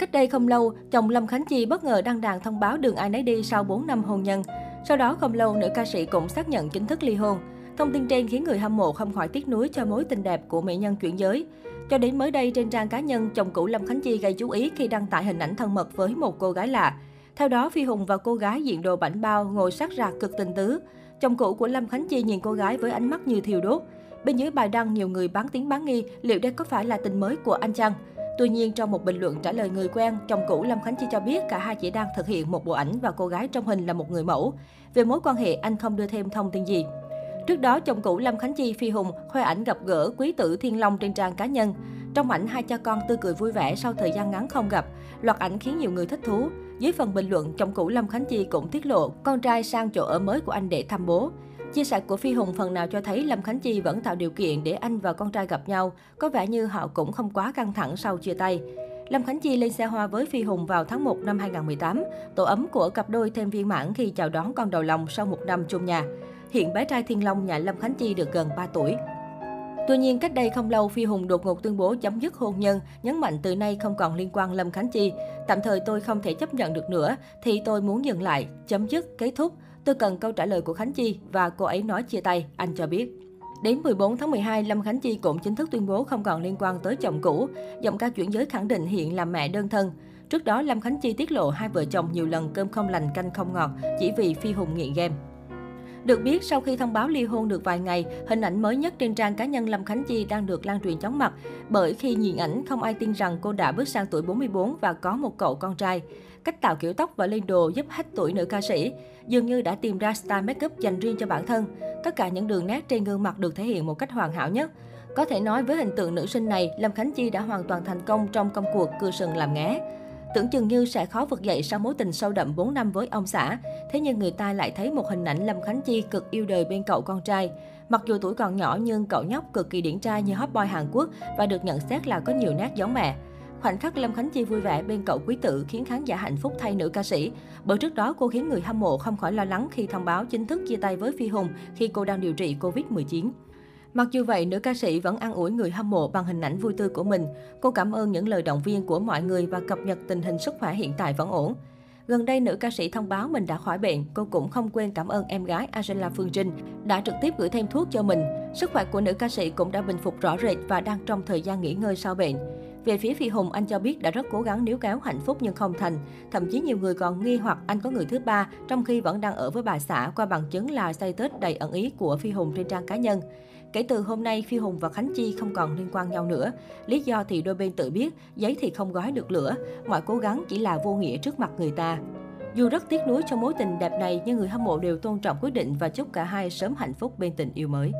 Cách đây không lâu, chồng Lâm Khánh Chi bất ngờ đăng đàn thông báo đường ai nấy đi sau 4 năm hôn nhân. Sau đó không lâu, nữ ca sĩ cũng xác nhận chính thức ly hôn. Thông tin trên khiến người hâm mộ không khỏi tiếc nuối cho mối tình đẹp của mỹ nhân chuyển giới. Cho đến mới đây trên trang cá nhân, chồng cũ Lâm Khánh Chi gây chú ý khi đăng tải hình ảnh thân mật với một cô gái lạ. Theo đó, Phi Hùng và cô gái diện đồ bảnh bao ngồi sát rạc cực tình tứ. Chồng cũ của Lâm Khánh Chi nhìn cô gái với ánh mắt như thiêu đốt. Bên dưới bài đăng, nhiều người bán tiếng bán nghi liệu đây có phải là tình mới của anh chăng? Tuy nhiên, trong một bình luận trả lời người quen, chồng cũ Lâm Khánh Chi cho biết cả hai chỉ đang thực hiện một bộ ảnh và cô gái trong hình là một người mẫu. Về mối quan hệ, anh không đưa thêm thông tin gì. Trước đó, chồng cũ Lâm Khánh Chi Phi Hùng khoe ảnh gặp gỡ quý tử Thiên Long trên trang cá nhân. Trong ảnh, hai cha con tươi cười vui vẻ sau thời gian ngắn không gặp. Loạt ảnh khiến nhiều người thích thú. Dưới phần bình luận, chồng cũ Lâm Khánh Chi cũng tiết lộ con trai sang chỗ ở mới của anh để thăm bố. Chia sẻ của Phi Hùng phần nào cho thấy Lâm Khánh Chi vẫn tạo điều kiện để anh và con trai gặp nhau, có vẻ như họ cũng không quá căng thẳng sau chia tay. Lâm Khánh Chi lên xe hoa với Phi Hùng vào tháng 1 năm 2018. Tổ ấm của cặp đôi thêm viên mãn khi chào đón con đầu lòng sau một năm chung nhà. Hiện bé trai Thiên Long nhà Lâm Khánh Chi được gần 3 tuổi. Tuy nhiên, cách đây không lâu, Phi Hùng đột ngột tuyên bố chấm dứt hôn nhân, nhấn mạnh từ nay không còn liên quan Lâm Khánh Chi. Tạm thời tôi không thể chấp nhận được nữa, thì tôi muốn dừng lại, chấm dứt, kết thúc. Tôi cần câu trả lời của Khánh Chi và cô ấy nói chia tay, anh cho biết. Đến 14 tháng 12, Lâm Khánh Chi cũng chính thức tuyên bố không còn liên quan tới chồng cũ. Giọng ca chuyển giới khẳng định hiện là mẹ đơn thân. Trước đó, Lâm Khánh Chi tiết lộ hai vợ chồng nhiều lần cơm không lành canh không ngọt chỉ vì Phi Hùng nghiện game. Được biết, sau khi thông báo ly hôn được vài ngày, hình ảnh mới nhất trên trang cá nhân Lâm Khánh Chi đang được lan truyền chóng mặt. Bởi khi nhìn ảnh, không ai tin rằng cô đã bước sang tuổi 44 và có một cậu con trai. Cách tạo kiểu tóc và lên đồ giúp hết tuổi nữ ca sĩ. Dường như đã tìm ra style makeup dành riêng cho bản thân. Tất cả những đường nét trên gương mặt được thể hiện một cách hoàn hảo nhất. Có thể nói với hình tượng nữ sinh này, Lâm Khánh Chi đã hoàn toàn thành công trong công cuộc cưa sừng làm ngé. Tưởng chừng như sẽ khó vực dậy sau mối tình sâu đậm 4 năm với ông xã. Thế nhưng người ta lại thấy một hình ảnh Lâm Khánh Chi cực yêu đời bên cậu con trai. Mặc dù tuổi còn nhỏ nhưng cậu nhóc cực kỳ điển trai như hot boy Hàn Quốc và được nhận xét là có nhiều nét giống mẹ. Khoảnh khắc Lâm Khánh Chi vui vẻ bên cậu quý tử khiến khán giả hạnh phúc thay nữ ca sĩ. Bởi trước đó cô khiến người hâm mộ không khỏi lo lắng khi thông báo chính thức chia tay với Phi Hùng khi cô đang điều trị Covid-19. Mặc dù vậy, nữ ca sĩ vẫn an ủi người hâm mộ bằng hình ảnh vui tươi của mình. Cô cảm ơn những lời động viên của mọi người và cập nhật tình hình sức khỏe hiện tại vẫn ổn. Gần đây, nữ ca sĩ thông báo mình đã khỏi bệnh. Cô cũng không quên cảm ơn em gái Angela Phương Trinh đã trực tiếp gửi thêm thuốc cho mình. Sức khỏe của nữ ca sĩ cũng đã bình phục rõ rệt và đang trong thời gian nghỉ ngơi sau bệnh. Về phía Phi Hùng, anh cho biết đã rất cố gắng níu kéo hạnh phúc nhưng không thành. Thậm chí nhiều người còn nghi hoặc anh có người thứ ba, trong khi vẫn đang ở với bà xã qua bằng chứng là status đầy ẩn ý của Phi Hùng trên trang cá nhân. Kể từ hôm nay, Phi Hùng và Khánh Chi không còn liên quan nhau nữa. Lý do thì đôi bên tự biết, giấy thì không gói được lửa. Mọi cố gắng chỉ là vô nghĩa trước mặt người ta. Dù rất tiếc nuối cho mối tình đẹp này, nhưng người hâm mộ đều tôn trọng quyết định và chúc cả hai sớm hạnh phúc bên tình yêu mới.